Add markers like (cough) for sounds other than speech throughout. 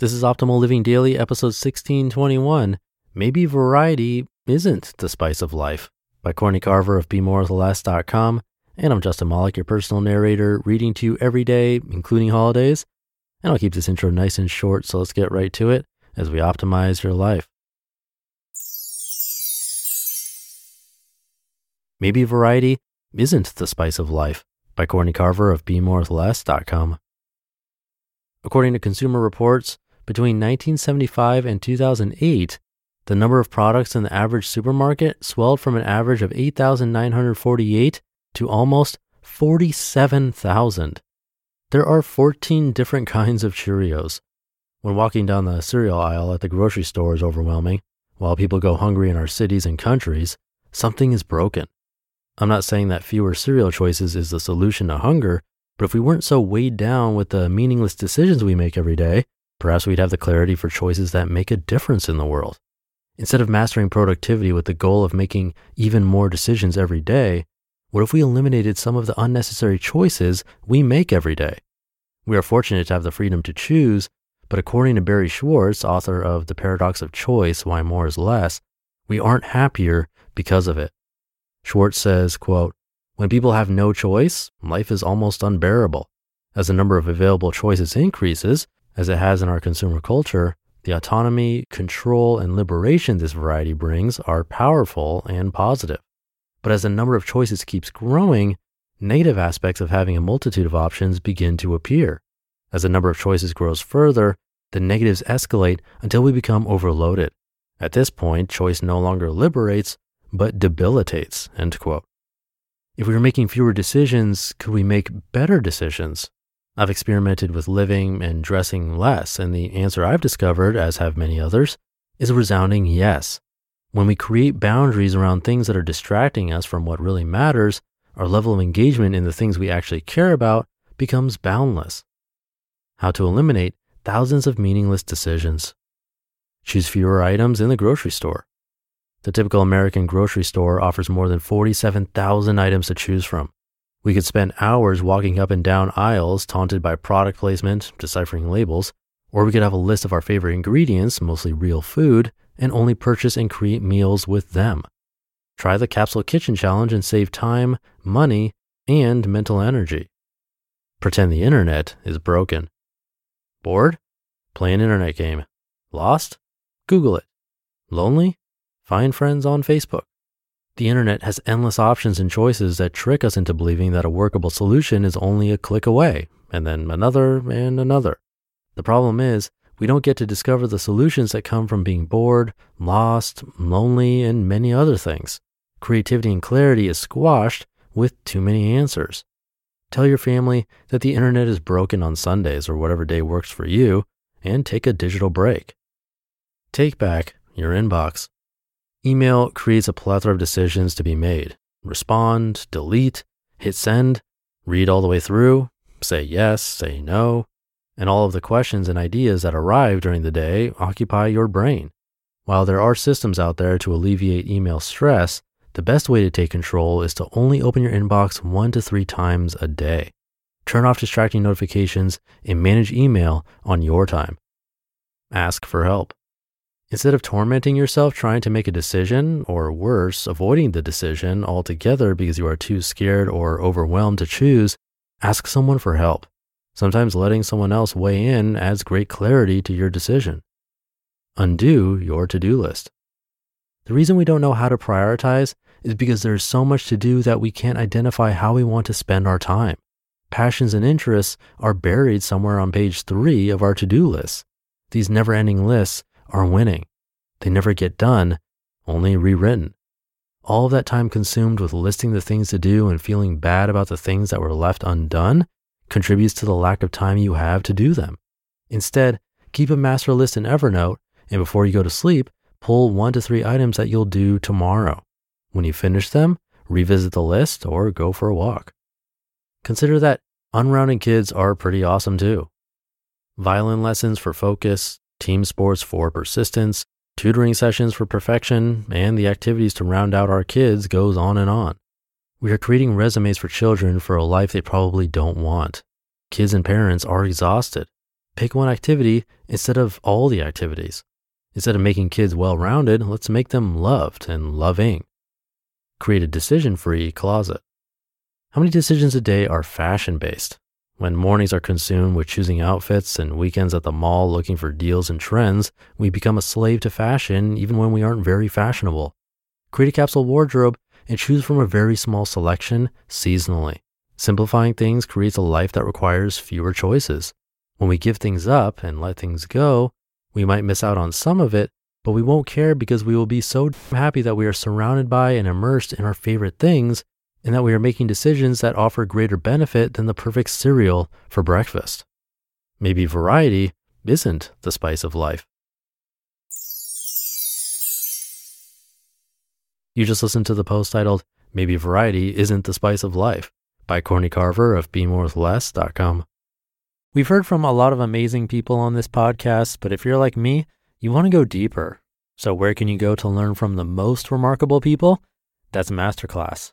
This is Optimal Living Daily, episode 1621. Maybe variety isn't the spice of life by Courtney Carver of BeMoreWithLess.com. And I'm Justin Malik, your personal narrator, reading to you every day, including holidays. And I'll keep this intro nice and short, so let's get right to it as we optimize your life. Maybe variety isn't the spice of life by Courtney Carver of BeMoreWithLess.com. According to Consumer Reports, between 1975 and 2008, the number of products in the average supermarket swelled from an average of 8,948 to almost 47,000. There are 14 different (laughs) kinds of Cheerios. When walking down the cereal aisle at the grocery store is overwhelming, while people go hungry in our cities and countries, something is broken. I'm not saying that fewer cereal choices is the solution to hunger, but if we weren't so weighed down with the meaningless decisions we make every day, perhaps we'd have the clarity for choices that make a difference in the world. Instead of mastering productivity with the goal of making even more decisions every day, what if we eliminated some of the unnecessary choices we make every day? We are fortunate to have the freedom to choose, but according to Barry Schwartz, author of The Paradox of Choice Why More is Less, we aren't happier because of it. Schwartz says, quote, when people have no choice, life is almost unbearable. As the number of available choices increases, as it has in our consumer culture, the autonomy, control, and liberation this variety brings are powerful and positive. But as the number of choices keeps growing, negative aspects of having a multitude of options begin to appear. As the number of choices grows further, the negatives escalate until we become overloaded. At this point, choice no longer liberates, but debilitates. If we were making fewer decisions, could we make better decisions? I've experimented with living and dressing less, and the answer I've discovered, as have many others, is a resounding yes. When we create boundaries around things that are distracting us from what really matters, our level of engagement in the things we actually care about becomes boundless. How to eliminate thousands of meaningless decisions. Choose fewer items in the grocery store. The typical American grocery store offers more than 47,000 items to choose from. We could spend hours walking up and down aisles, taunted by product placement, deciphering labels, or we could have a list of our favorite ingredients, mostly real food, and only purchase and create meals with them. Try the Capsule Kitchen Challenge and save time, money, and mental energy. Pretend the internet is broken. Bored? Play an internet game. Lost? Google it. Lonely? Find friends on Facebook. The internet has endless options and choices that trick us into believing that a workable solution is only a click away, and then another and another. The problem is, we don't get to discover the solutions that come from being bored, lost, lonely, and many other things. Creativity and clarity is squashed with too many answers. Tell your family that the internet is broken on Sundays or whatever day works for you, and take a digital break. Take back your inbox. Email creates a plethora of decisions to be made. Respond, delete, hit send, read all the way through, say yes, say no, and all of the questions and ideas that arrive during the day occupy your brain. While there are systems out there to alleviate email stress, the best way to take control is to only open your inbox one to three times a day. Turn off distracting notifications and manage email on your time. Ask for help. Instead of tormenting yourself trying to make a decision, or worse, avoiding the decision altogether because you are too scared or overwhelmed to choose, ask someone for help. Sometimes letting someone else weigh in adds great clarity to your decision. Undo your to do list. The reason we don't know how to prioritize is because there's so much to do that we can't identify how we want to spend our time. Passions and interests are buried somewhere on page three of our to do list. These never ending lists are winning. They never get done, only rewritten. All of that time consumed with listing the things to do and feeling bad about the things that were left undone contributes to the lack of time you have to do them. Instead, keep a master list in Evernote and before you go to sleep, pull one to three items that you'll do tomorrow. When you finish them, revisit the list or go for a walk. Consider that unrounding kids are pretty awesome too. Violin lessons for focus, team sports for persistence, tutoring sessions for perfection, and the activities to round out our kids goes on and on. We are creating resumes for children for a life they probably don't want. Kids and parents are exhausted. pick one activity instead of all the activities. Instead of making kids well rounded, let's make them loved and loving. Create a decision free closet. How many decisions a day are fashion based? When mornings are consumed with choosing outfits and weekends at the mall looking for deals and trends, we become a slave to fashion even when we aren't very fashionable. Create a capsule wardrobe and choose from a very small selection seasonally. Simplifying things creates a life that requires fewer choices. When we give things up and let things go, we might miss out on some of it, but we won't care because we will be so happy that we are surrounded by and immersed in our favorite things and that we are making decisions that offer greater benefit than the perfect cereal for breakfast. Maybe variety isn't the spice of life. You just listened to the post titled, Maybe Variety Isn't the Spice of Life by Courtney Carver of BeMoreWithLess.com. We've heard from a lot of amazing people on this podcast, but if you're like me, you want to go deeper. So, where can you go to learn from the most remarkable people? That's Masterclass.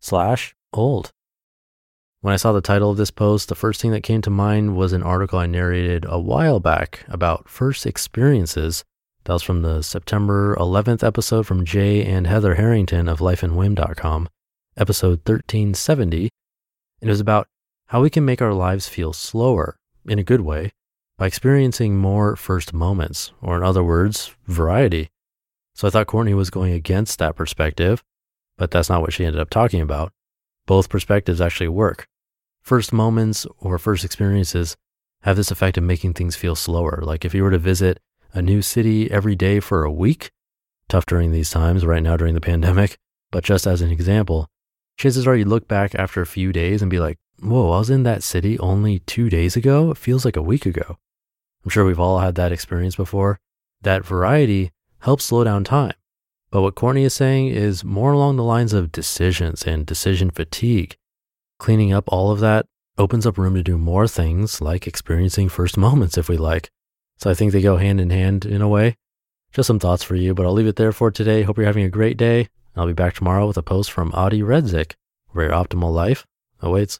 slash old. When I saw the title of this post, the first thing that came to mind was an article I narrated a while back about first experiences. That was from the September 11th episode from Jay and Heather Harrington of lifeandwhim.com episode 1370. And it was about how we can make our lives feel slower in a good way by experiencing more first moments, or in other words, variety. So I thought Courtney was going against that perspective, but that's not what she ended up talking about. Both perspectives actually work. First moments or first experiences have this effect of making things feel slower. Like if you were to visit a new city every day for a week, tough during these times right now during the pandemic, but just as an example, chances are you look back after a few days and be like, whoa, I was in that city only two days ago. It feels like a week ago. I'm sure we've all had that experience before. That variety helps slow down time. But what Courtney is saying is more along the lines of decisions and decision fatigue. Cleaning up all of that opens up room to do more things like experiencing first (laughs) moments if we like. So I think they go hand in hand in a way. Just some thoughts for you, but I'll leave it there for today. Hope you're having a great day. I'll be back tomorrow with a post from Adi Redzik, where your optimal life awaits.